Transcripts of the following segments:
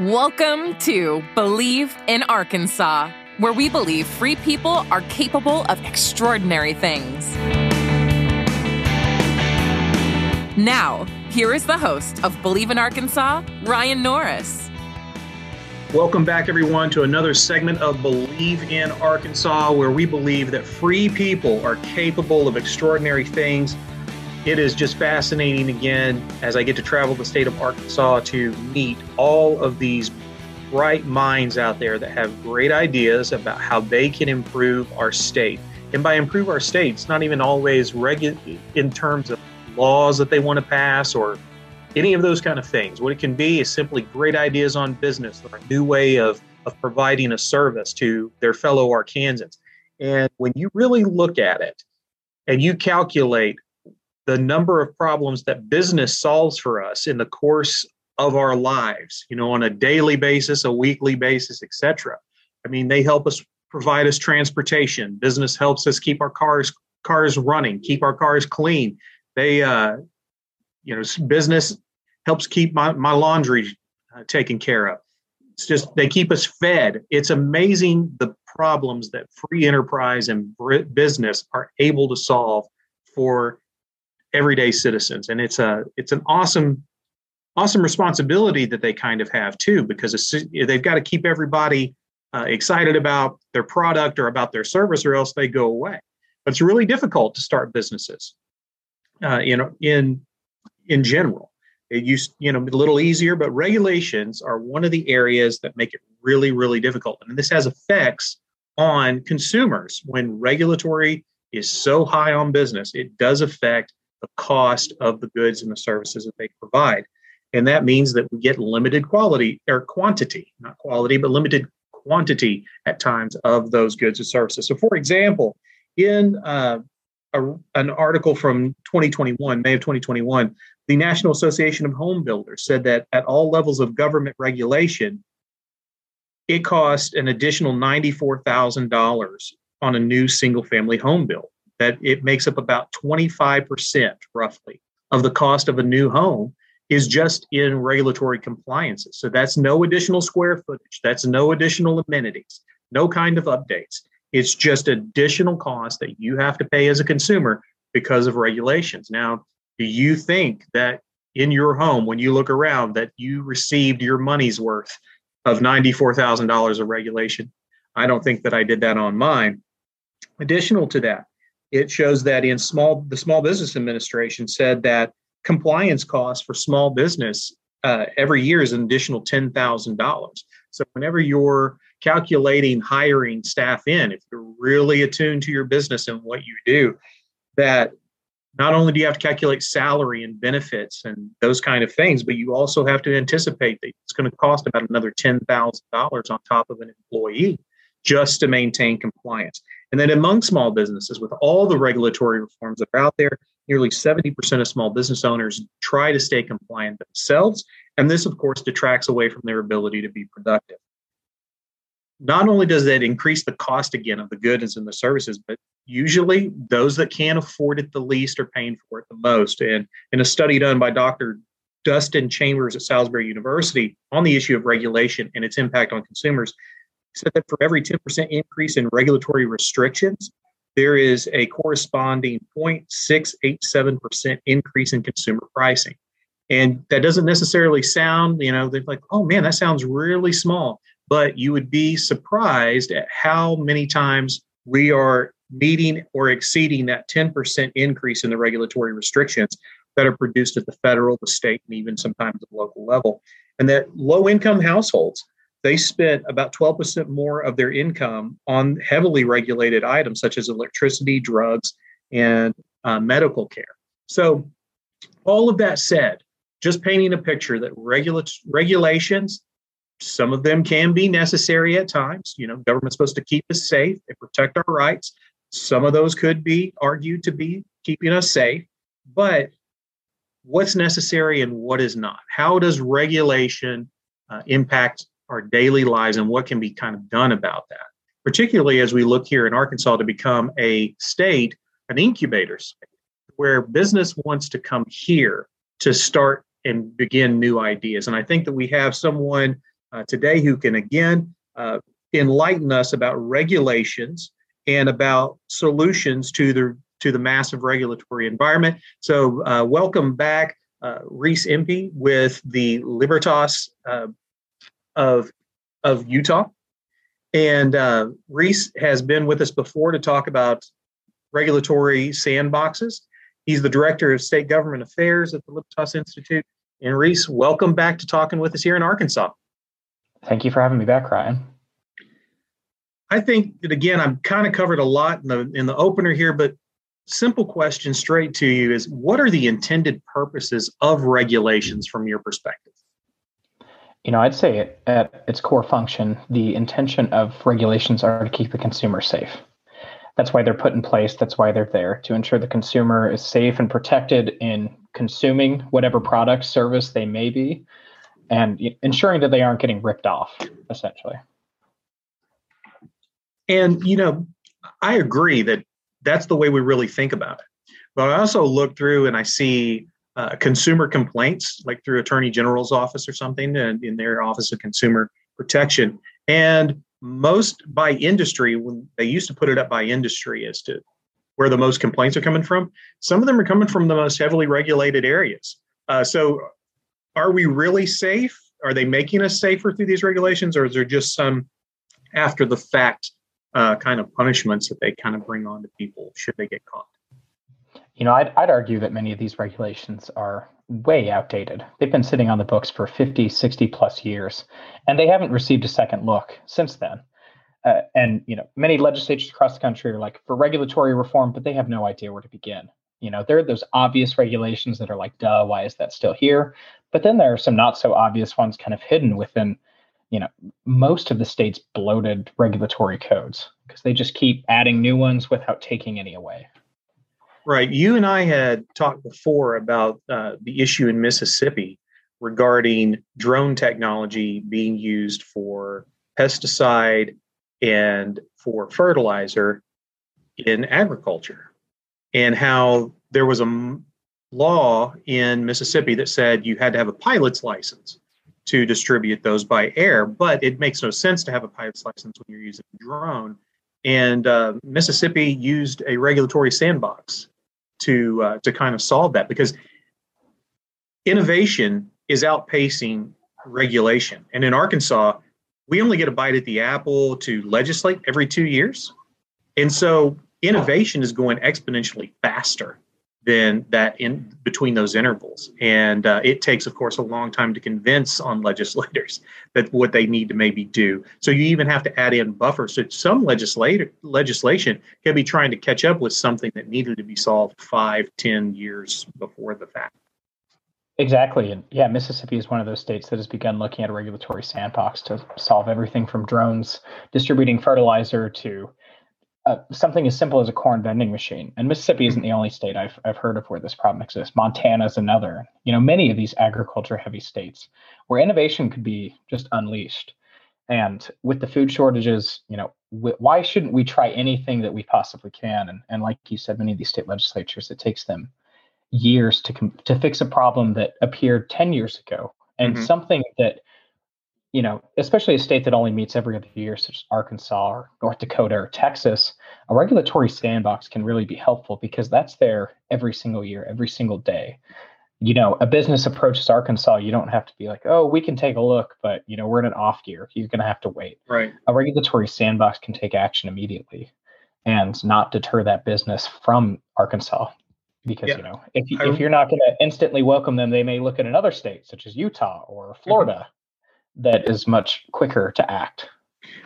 Welcome to Believe in Arkansas, where we believe free people are capable of extraordinary things. Now, here is the host of Believe in Arkansas, Ryan Norris. Welcome back, everyone, to another segment of Believe in Arkansas, where we believe that free people are capable of extraordinary things it is just fascinating again as I get to travel the state of Arkansas to meet all of these bright minds out there that have great ideas about how they can improve our state. And by improve our state, it's not even always regu- in terms of laws that they want to pass or any of those kind of things. What it can be is simply great ideas on business or a new way of, of providing a service to their fellow Arkansans. And when you really look at it and you calculate the number of problems that business solves for us in the course of our lives, you know, on a daily basis, a weekly basis, etc. I mean, they help us provide us transportation. Business helps us keep our cars cars running, keep our cars clean. They, uh, you know, business helps keep my my laundry uh, taken care of. It's just they keep us fed. It's amazing the problems that free enterprise and business are able to solve for everyday citizens. And it's a it's an awesome awesome responsibility that they kind of have too because they've got to keep everybody uh, excited about their product or about their service or else they go away. But it's really difficult to start businesses uh, you know in in general. It used you know a little easier but regulations are one of the areas that make it really really difficult. And this has effects on consumers when regulatory is so high on business. It does affect the cost of the goods and the services that they provide. And that means that we get limited quality or quantity, not quality, but limited quantity at times of those goods and services. So, for example, in uh, a, an article from 2021, May of 2021, the National Association of Home Builders said that at all levels of government regulation, it costs an additional $94,000 on a new single family home build that it makes up about 25% roughly of the cost of a new home is just in regulatory compliances. So that's no additional square footage, that's no additional amenities, no kind of updates. It's just additional cost that you have to pay as a consumer because of regulations. Now, do you think that in your home, when you look around, that you received your money's worth of $94,000 of regulation? I don't think that I did that on mine. Additional to that, it shows that in small the small business administration said that compliance costs for small business uh, every year is an additional $10,000. So whenever you're calculating hiring staff in, if you're really attuned to your business and what you do, that not only do you have to calculate salary and benefits and those kind of things, but you also have to anticipate that it's going to cost about another $10,000 on top of an employee just to maintain compliance. And then among small businesses, with all the regulatory reforms that are out there, nearly 70% of small business owners try to stay compliant themselves. And this, of course, detracts away from their ability to be productive. Not only does that increase the cost again of the goods and the services, but usually those that can't afford it the least are paying for it the most. And in a study done by Dr. Dustin Chambers at Salisbury University on the issue of regulation and its impact on consumers, said that for every 10% increase in regulatory restrictions, there is a corresponding 0.687% increase in consumer pricing. And that doesn't necessarily sound, you know, they're like, oh man, that sounds really small. But you would be surprised at how many times we are meeting or exceeding that 10% increase in the regulatory restrictions that are produced at the federal, the state, and even sometimes the local level. And that low income households they spent about 12% more of their income on heavily regulated items such as electricity, drugs, and uh, medical care. So, all of that said, just painting a picture that regula- regulations, some of them can be necessary at times. You know, government's supposed to keep us safe and protect our rights. Some of those could be argued to be keeping us safe, but what's necessary and what is not? How does regulation uh, impact our daily lives and what can be kind of done about that, particularly as we look here in Arkansas to become a state, an incubator state, where business wants to come here to start and begin new ideas. And I think that we have someone uh, today who can again uh, enlighten us about regulations and about solutions to the to the massive regulatory environment. So, uh, welcome back, uh, Rees Empey with the Libertas uh, of of Utah, and uh, Rees has been with us before to talk about regulatory sandboxes. He's the director of state government affairs at the Libertas Institute. And Rees, welcome back to talking with us here in Arkansas. Thank you for having me back, Ryan. I think that again, I've kind of covered a lot in the in the opener here, but simple question straight to you is what are the intended purposes of regulations from your perspective? You know, I'd say at its core function, the intention of regulations are to keep the consumer safe. That's why they're put in place. That's why they're there to ensure the consumer is safe and protected in consuming whatever product, service they may be, and ensuring that they aren't getting ripped off, essentially. And, you know, I agree that that's the way we really think about it. But I also look through and I see uh, consumer complaints, like through Attorney General's office or something, and in their Office of Consumer Protection. And most by industry, when they used to put it up by industry as to where the most complaints are coming from, some of them are coming from the most heavily regulated areas. Uh, so, are we really safe? Are they making us safer through these regulations, or is there just some after the fact uh, kind of punishments that they kind of bring on to people should they get caught? You know, I'd, I'd argue that many of these regulations are way outdated. They've been sitting on the books for 50, 60 plus years, and they haven't received a second look since then. Uh, and you know, many legislatures across the country are like for regulatory reform, but they have no idea where to begin. You know, there are those obvious regulations that are like, duh, why is that still here? But then there are some not so obvious ones kind of hidden within, you know, most of the state's bloated regulatory codes because they just keep adding new ones without taking any away. Right. You and I had talked before about uh, the issue in Mississippi regarding drone technology being used for pesticide and for fertilizer in agriculture, and how there was a law in Mississippi that said you had to have a pilot's license to distribute those by air, but it makes no sense to have a pilot's license when you're using a drone. And uh, Mississippi used a regulatory sandbox to uh, to kind of solve that because innovation is outpacing regulation. And in Arkansas, we only get a bite at the apple to legislate every two years, and so innovation is going exponentially faster than that in between those intervals. And uh, it takes, of course, a long time to convince on legislators that what they need to maybe do. So you even have to add in buffers. So some legislator legislation can be trying to catch up with something that needed to be solved five, ten years before the fact. Exactly. And yeah, Mississippi is one of those states that has begun looking at a regulatory sandbox to solve everything from drones distributing fertilizer to uh, something as simple as a corn vending machine. And Mississippi isn't the only state I've I've heard of where this problem exists. Montana is another. You know, many of these agriculture heavy states where innovation could be just unleashed. And with the food shortages, you know, why shouldn't we try anything that we possibly can? And and like you said, many of these state legislatures, it takes them years to com- to fix a problem that appeared 10 years ago and mm-hmm. something that you know, especially a state that only meets every other year, such as Arkansas or North Dakota or Texas, a regulatory sandbox can really be helpful because that's there every single year, every single day. You know, a business approaches Arkansas, you don't have to be like, oh, we can take a look, but you know, we're in an off year. You're going to have to wait. Right. A regulatory sandbox can take action immediately and not deter that business from Arkansas. Because yeah. you know, if if you're not going to instantly welcome them, they may look at another state such as Utah or mm-hmm. Florida. That is much quicker to act.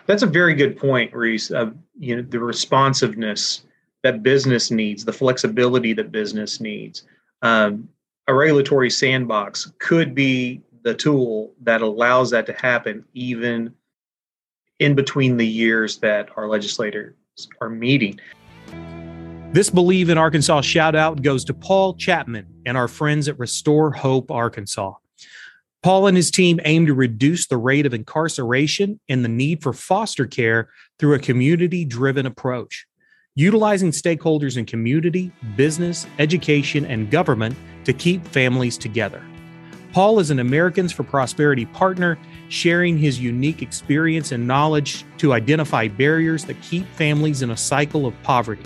That's a very good point, Rees. Uh, you know, the responsiveness that business needs, the flexibility that business needs. Um, a regulatory sandbox could be the tool that allows that to happen, even in between the years that our legislators are meeting. This Believe in Arkansas shout out goes to Paul Chapman and our friends at Restore Hope Arkansas. Paul and his team aim to reduce the rate of incarceration and the need for foster care through a community driven approach, utilizing stakeholders in community, business, education, and government to keep families together. Paul is an Americans for Prosperity partner sharing his unique experience and knowledge to identify barriers that keep families in a cycle of poverty,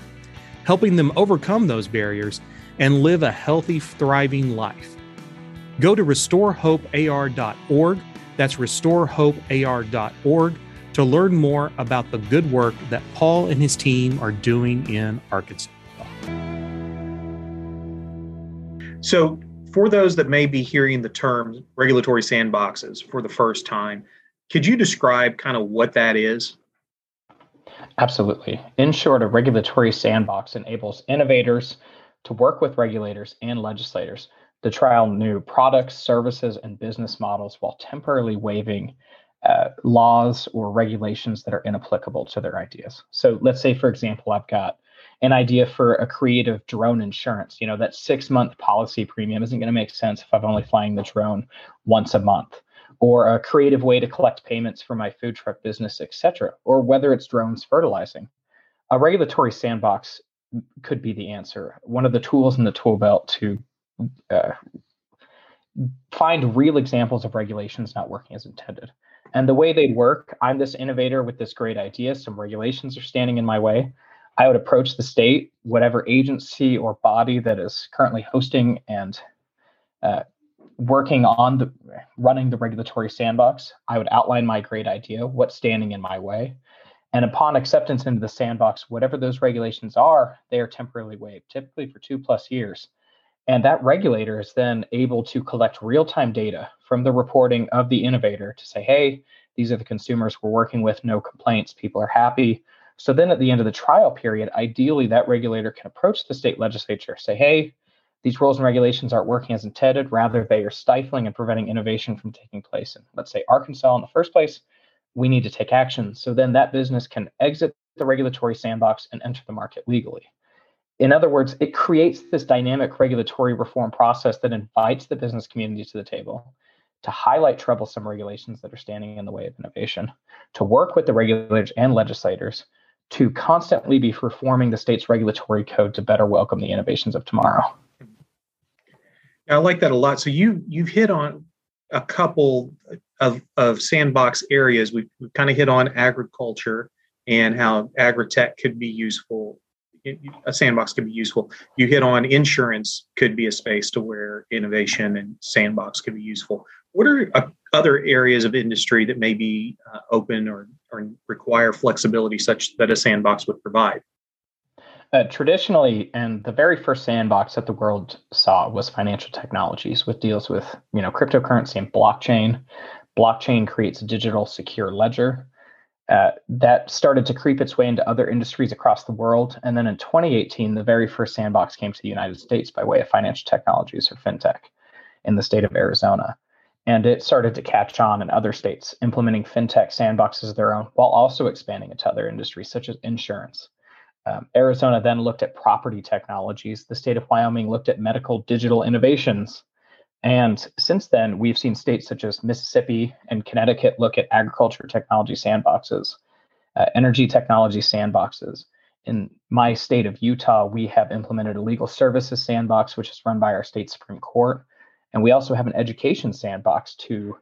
helping them overcome those barriers and live a healthy, thriving life. Go to restorehopear.org. That's restorehopear.org to learn more about the good work that Paul and his team are doing in Arkansas. So, for those that may be hearing the term regulatory sandboxes for the first time, could you describe kind of what that is? Absolutely. In short, a regulatory sandbox enables innovators to work with regulators and legislators to trial new products, services, and business models while temporarily waiving uh, laws or regulations that are inapplicable to their ideas. So let's say, for example, I've got an idea for a creative drone insurance. You know, that six month policy premium isn't going to make sense if I'm only flying the drone once a month, or a creative way to collect payments for my food truck business, etc., or whether it's drones fertilizing. A regulatory sandbox could be the answer. One of the tools in the tool belt to uh, find real examples of regulations not working as intended. And the way they'd work, I'm this innovator with this great idea. Some regulations are standing in my way. I would approach the state, whatever agency or body that is currently hosting and uh, working on the running the regulatory sandbox. I would outline my great idea, what's standing in my way. And upon acceptance into the sandbox, whatever those regulations are, they are temporarily waived, typically for two plus years. And that regulator is then able to collect real time data from the reporting of the innovator to say, hey, these are the consumers we're working with, no complaints, people are happy. So then at the end of the trial period, ideally that regulator can approach the state legislature, say, hey, these rules and regulations aren't working as intended. Rather, they are stifling and preventing innovation from taking place. And let's say Arkansas in the first place, we need to take action. So then that business can exit the regulatory sandbox and enter the market legally. In other words, it creates this dynamic regulatory reform process that invites the business community to the table to highlight troublesome regulations that are standing in the way of innovation, to work with the regulators and legislators to constantly be reforming the state's regulatory code to better welcome the innovations of tomorrow. I like that a lot. So you you've hit on a couple of, of sandbox areas. We've, we've kind of hit on agriculture and how agri-tech could be useful. A sandbox could be useful. You hit on insurance could be a space to where innovation and sandbox could be useful. What are uh, other areas of industry that may be uh, open or, or require flexibility such that a sandbox would provide? Uh, traditionally, and the very first sandbox that the world saw was financial technologies, which deals with you know cryptocurrency and blockchain. Blockchain creates a digital secure ledger. Uh, that started to creep its way into other industries across the world. And then in 2018, the very first sandbox came to the United States by way of financial technologies or fintech in the state of Arizona. And it started to catch on in other states, implementing fintech sandboxes of their own while also expanding into other industries such as insurance. Um, Arizona then looked at property technologies. The state of Wyoming looked at medical digital innovations. And since then, we've seen states such as Mississippi and Connecticut look at agriculture technology sandboxes, uh, energy technology sandboxes. In my state of Utah, we have implemented a legal services sandbox, which is run by our state Supreme Court. And we also have an education sandbox to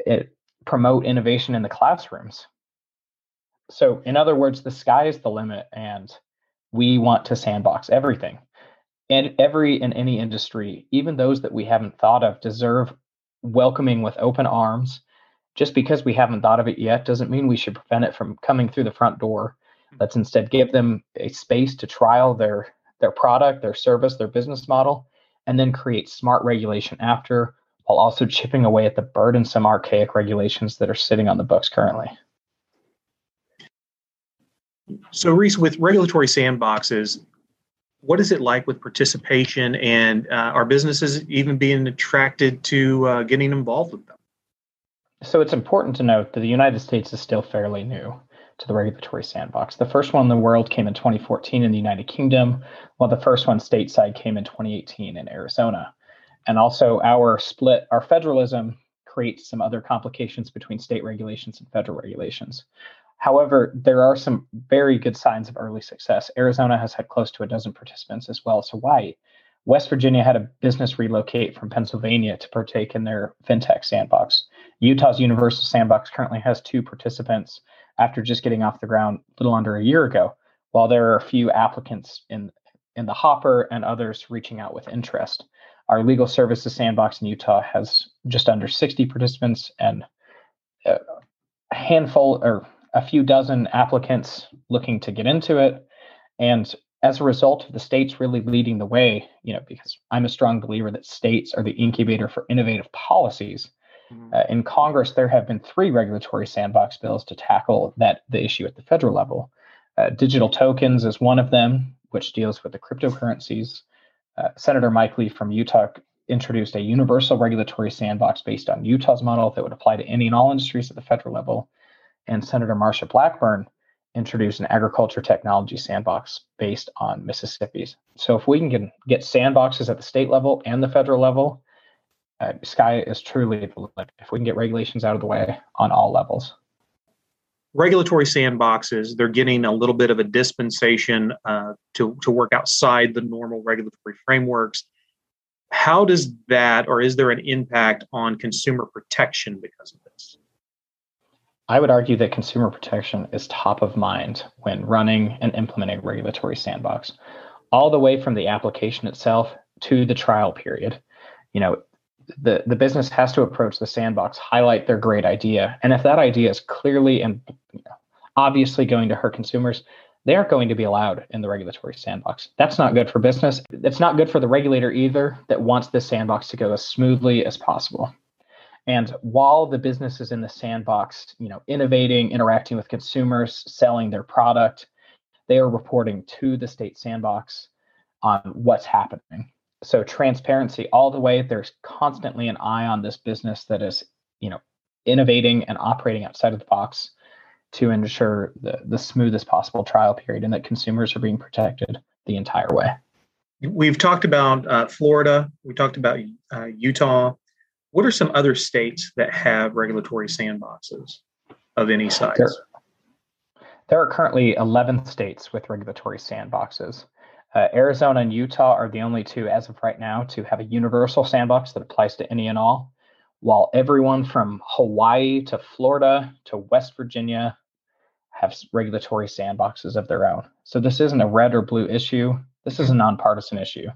it, eh, promote innovation in the classrooms. So, in other words, the sky is the limit, and we want to sandbox everything. And every and any industry, even those that we haven't thought of, deserve welcoming with open arms. Just because we haven't thought of it yet doesn't mean we should prevent it from coming through the front door. Hmm. Let's instead give them a space to trial their their product, their service, their business model, and then create smart regulation after while also chipping away at the burdensome archaic regulations that are sitting on the books currently. So, Rees, with regulatory sandboxes, what is it like with participation and uh, are businesses even being attracted to uh, getting involved with them? So, it's important to note that the United States is still fairly new to the regulatory sandbox. The first one in the world came in 2014 in the United Kingdom, while the first one stateside came in 2018 in Arizona. And also, our split, our federalism creates some other complications between state regulations and federal regulations. However, there are some very good signs of early success. Arizona has had close to a dozen participants as well as Hawaii. West Virginia had a business relocate from Pennsylvania to partake in their fintech sandbox. Utah's Universal Sandbox currently has two participants after just getting off the ground a little under a year ago, while there are a few applicants in, in the hopper and others reaching out with interest. Our legal services sandbox in Utah has just under 60 participants and uh, a handful or a few dozen applicants looking to get into it. And as a result of the states really leading the way, you know, because I'm a strong believer that states are the incubator for innovative policies. Mm-hmm. Uh, in Congress, there have been three regulatory sandbox bills to tackle that the issue at the federal level. Uh, digital tokens is one of them, which deals with the cryptocurrencies. Uh, Senator Mike Lee from Utah introduced a universal regulatory sandbox based on Utah's model that would apply to any and all industries at the federal level. And Senator Marsha Blackburn introduced an agriculture technology sandbox based on Mississippi's. So if we can get, sandboxes at the state level and the federal level, uh, sky is truly the limit. If we can get regulations out of the way on all levels regulatory sandboxes. They're getting a little bit of a dispensation uh, to, to work outside the normal regulatory frameworks. How does that, or is there an impact on consumer protection because of? I would argue that consumer protection is top of mind when running and implementing regulatory sandbox, all the way from the application itself to the trial period. You know, the the business has to approach the sandbox, highlight their great idea, and if that idea is clearly and obviously going to hurt consumers, they aren't going to be allowed in the regulatory sandbox. That's not good for business. It's not good for the regulator either that wants this sandbox to go as smoothly as possible. And while the business is in the sandbox, you know, innovating, interacting with consumers, selling their product, they are reporting to the state sandbox on what's happening. So transparency all the way there's constantly an eye on this business that is you know innovating and operating outside of the box to ensure the, the smoothest possible trial period and that consumers are being protected the entire way. We've talked about uh, florida. We talked about uh, utah what are some other states that have regulatory sandboxes of any size there, there are currently 11 states with regulatory sandboxes uh, Arizona and Utah are the only two, as of right now, to have a universal sandbox that applies to any and all, while everyone from Hawaii to Florida to West Virginia have regulatory sandboxes of their own. So this isn't a red or blue issue. This is a nonpartisan issue.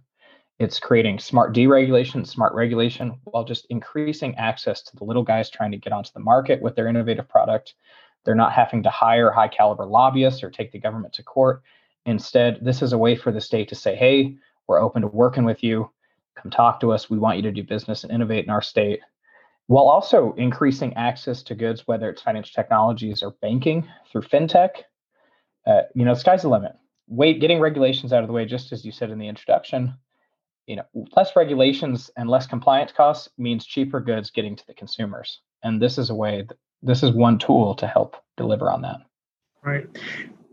It's creating smart deregulation, smart regulation, while just increasing access to the little guys trying to get onto the market with their innovative product. They're not having to hire high caliber lobbyists or take the government to court. Instead, this is a way for the state to say, hey, we're open to working with you. Come talk to us. We want you to do business and innovate in our state while also increasing access to goods, whether it's financial technologies or banking through fintech. Uh, you know, sky's the limit. Wait, getting regulations out of the way, just as you said in the introduction. You know, less regulations and less compliance costs means cheaper goods getting to the consumers, and this is a way. That, this is one tool to help deliver on that. Right.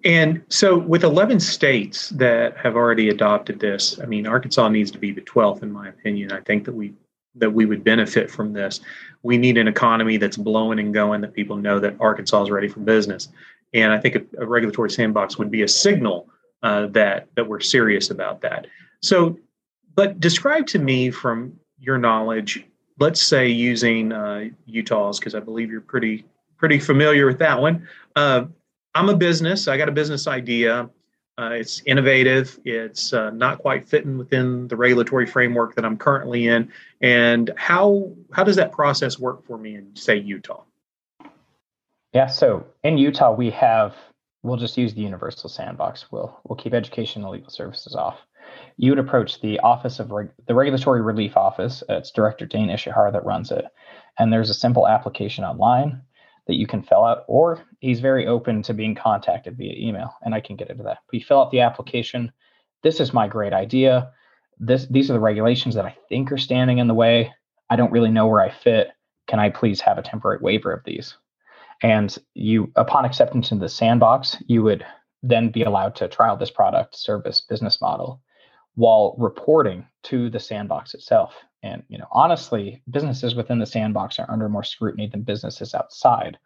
And so, with 11 states that have already adopted this, I mean, Arkansas needs to be the 12th, in my opinion. I think that we that we would benefit from this. We need an economy that's blowing and going that people know that Arkansas is ready for business. And I think a, a regulatory sandbox would be a signal uh, that that we're serious about that. So, but describe to me from your knowledge, let's say using uh, Utah's, because I believe you're pretty pretty familiar with that one. Uh, I'm a business. I got a business idea. Uh, it's innovative. It's uh, not quite fitting within the regulatory framework that I'm currently in. And how how does that process work for me in say Utah? Yeah. So in Utah, we have we'll just use the universal sandbox. We'll we'll keep education and legal services off. You would approach the office of Reg- the regulatory relief office. Uh, it's Director Dane Ishihara that runs it, and there's a simple application online that you can fill out, or he's very open to being contacted via email, and I can get into that. But you fill out the application. This is my great idea. This these are the regulations that I think are standing in the way. I don't really know where I fit. Can I please have a temporary waiver of these? And you, upon acceptance in the sandbox, you would then be allowed to trial this product, service, business model while reporting to the sandbox itself. And you know, honestly, businesses within the sandbox are under more scrutiny than businesses outside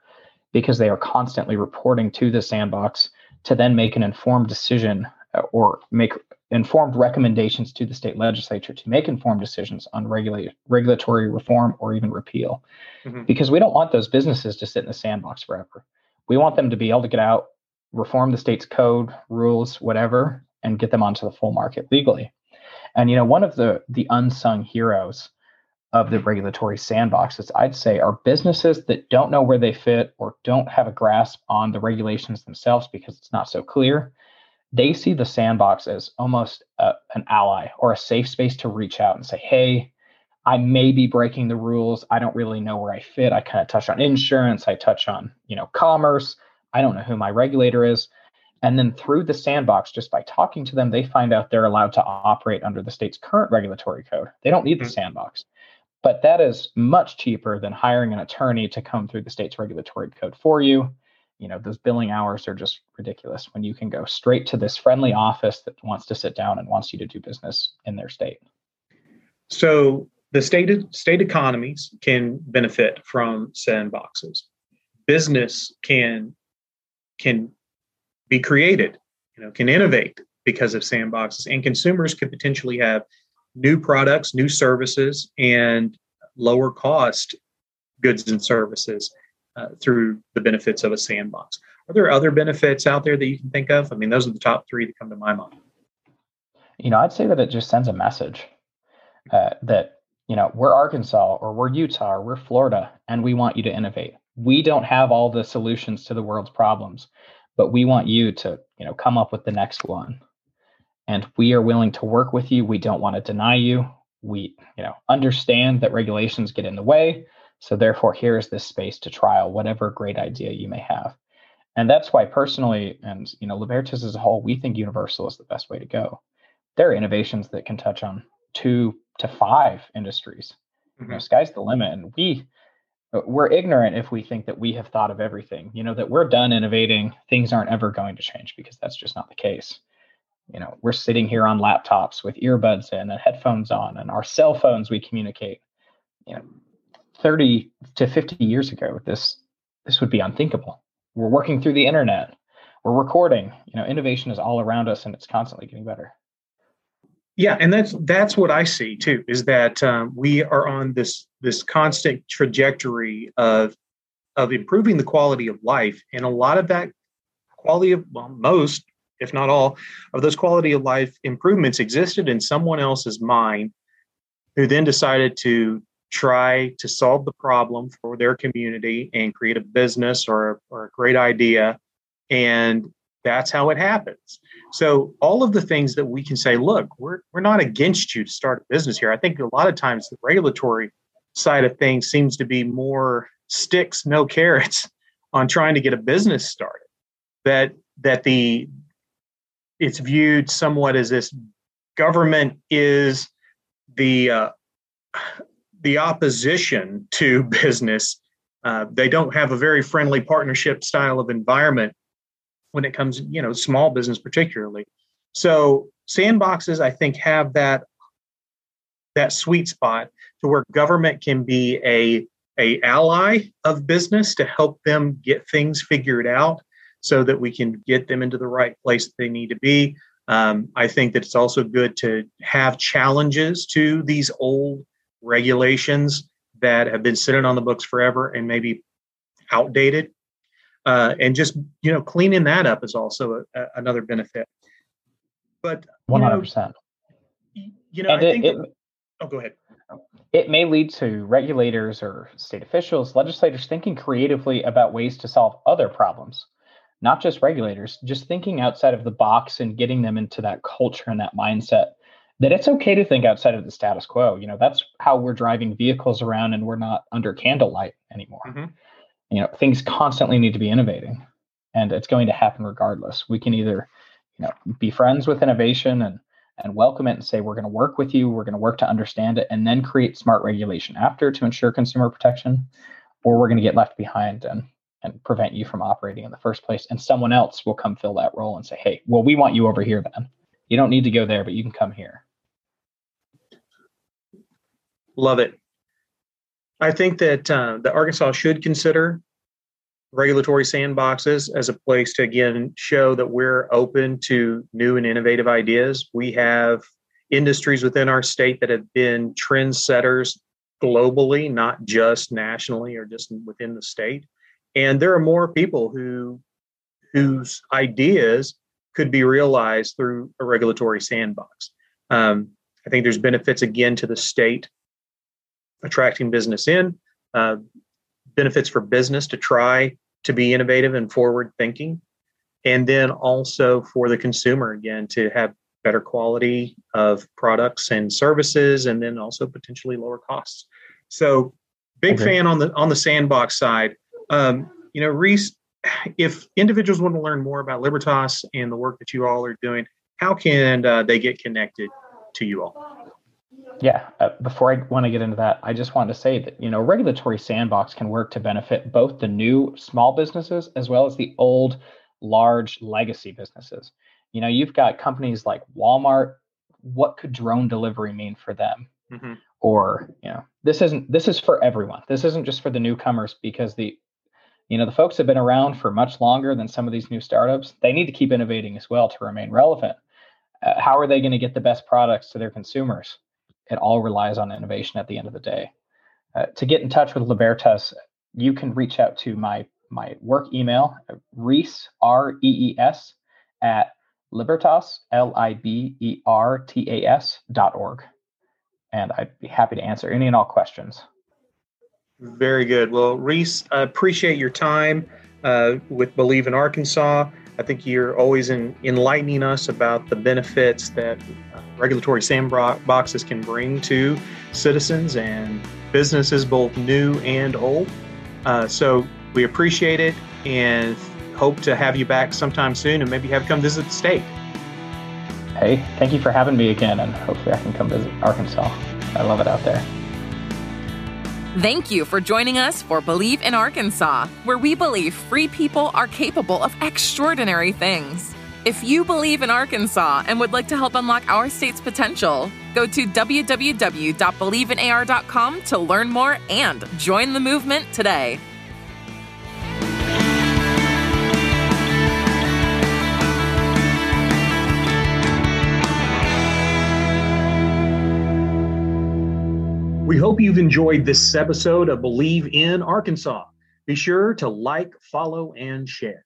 because they are constantly reporting to the sandbox to then make an informed decision uh, or make informed recommendations to the state legislature to make informed decisions on regulate, regulatory reform or even repeal. Mm-hmm. Because we don't want those businesses to sit in the sandbox forever. We want them to be able to get out, reform the state's code, rules, whatever, and get them onto the full market legally. And you know, one of the the unsung heroes of the regulatory sandboxes, I'd say, are businesses that don't know where they fit or don't have a grasp on the regulations themselves because it's not so clear. They see the sandbox as almost a, an ally or a safe space to reach out and say, hey, I may be breaking the rules. I don't really know where I fit. I kind of touch on insurance. I touch on, you know, commerce. I don't know who my regulator is. And then through the sandbox, just by talking to them, they find out they're allowed to operate under the state's current regulatory code. They don't need mm-hmm. the sandbox. But that is much cheaper than hiring an attorney to come through the state's regulatory code for you. You know, those billing hours are just ridiculous when you can go straight to this friendly office that wants to sit down and wants you to do business in their state. So the state state economies can benefit from sandboxes. Business can can be created, you know, can innovate because of sandboxes, and consumers could potentially have new products, new services, and lower cost goods and services uh, through the benefits of a sandbox. Are there other benefits out there that you can think of? I mean, those are the top three that come to my mind. You know, I'd say that it just sends a message uh, that you know we're Arkansas or we're Utah or we're Florida, and we want you to innovate. We don't have all the solutions to the world's problems, but we want you to you know come up with the next one and we are willing to work with you. We don't want to deny you. We, you know, understand that regulations get in the way. So therefore, here is this space to trial whatever great idea you may have. And that's why personally, and you know, Libertas as a whole, we think universal is the best way to go. There are innovations that can touch on two to five industries. Mm-hmm. You know, mm-hmm. sky's the limit. And we Uh, we're ignorant if we think that we have thought of everything, you know, that we're done innovating, things aren't ever going to change because that's just not the case. You know we're sitting here on laptops with earbuds in and headphones on and our cell phones we communicate. You know 30 to 50 years ago this this would be unthinkable. We're working through the internet. We're recording. You know innovation is all around us and it's constantly getting better yeah and that's that's what i see too is that um, we are on this this constant trajectory of of improving the quality of life and a lot of that quality of well most if not all, of those quality of life improvements existed in someone else's mind who then decided to try to solve the problem for their community and create a business or, or a great idea. And that's how it happens. So all of the things that we can say, look, we're we're not against you to start a business here. I think a lot of times the regulatory side of things seems to be more sticks, no carrots on trying to get a business started. That that the it's viewed somewhat as this government is the uh, the opposition to business. Uh, they don't have a very friendly partnership style of environment when it comes, you know, small business particularly. So sandboxes, I think, have that that sweet spot to where government can be a a ally of business to help them get things figured out so that we can get them into the right place that they need to be. Um, I think that it's also good to have challenges to these old regulations that have been sitting on the books forever and maybe outdated. Uh, and just you know, cleaning that up is also a, a, another benefit. But one hundred percent. You know, and I it, think. It, oh, go ahead. It may lead to regulators or state officials, legislators thinking creatively about ways to solve other problems not just regulators, just thinking outside of the box and getting them into that culture and that mindset that it's okay to think outside of the status quo. You know, that's how we're driving vehicles around and we're not under candlelight anymore. Mm-hmm. You know, things constantly need to be innovating and it's going to happen regardless. We can either, you know, be friends with innovation and and welcome it and say we're going to work with you, we're going to work to understand it and then create smart regulation after to ensure consumer protection or we're going to get left behind and and prevent you from operating in the first place. And someone else will come fill that role and say, hey, well, we want you over here then. You don't need to go there, but you can come here. Love it. I think that uh, the Arkansas should consider regulatory sandboxes as a place to again show that we're open to new and innovative ideas. We have industries within our state that have been trendsetters globally, not just nationally or just within the state. And there are more people who whose ideas could be realized through a regulatory sandbox. Um, I think there's benefits again to the state attracting business in, uh, benefits for business to try to be innovative and forward thinking, and then also for the consumer again to have better quality of products and services, and then also potentially lower costs. So, big okay. fan on the on the sandbox side. Um, you know, Rees, if individuals want to learn more about Libertas and the work that you all are doing, how can uh, they get connected to you all? Yeah, uh, before I want to get into that, I just want to say that you know regulatory sandbox can work to benefit both the new small businesses as well as the old large legacy businesses. You know, you've got companies like Walmart. What could drone delivery mean for them? Mm-hmm. Or you know, this isn't this is for everyone. This isn't just for the newcomers because the you know the folks have been around for much longer than some of these new startups. They need to keep innovating as well to remain relevant. Uh, how are they going to get the best products to their consumers? It all relies on innovation at the end of the day. Uh, to get in touch with Libertas, you can reach out to my my work email, Rees R E E S at Libertas L I B E R T A S dot org, and I'd be happy to answer any and all questions. Very good. Well, Rees, I appreciate your time uh, with Believe in Arkansas. I think you're always in, enlightening us about the benefits that uh, regulatory sandboxes can bring to citizens and businesses, both new and old. Uh, so we appreciate it and hope to have you back sometime soon and maybe have come visit the state. Hey, thank you for having me again, and hopefully I can come visit Arkansas. I love it out there. Thank you for joining us for Believe in Arkansas, where we believe free people are capable of extraordinary things. If you believe in Arkansas and would like to help unlock our state's potential, go to www.believeinaR.com to learn more and join the movement today. We hope you've enjoyed this episode of Believe in Arkansas. Be sure to like, follow, and share.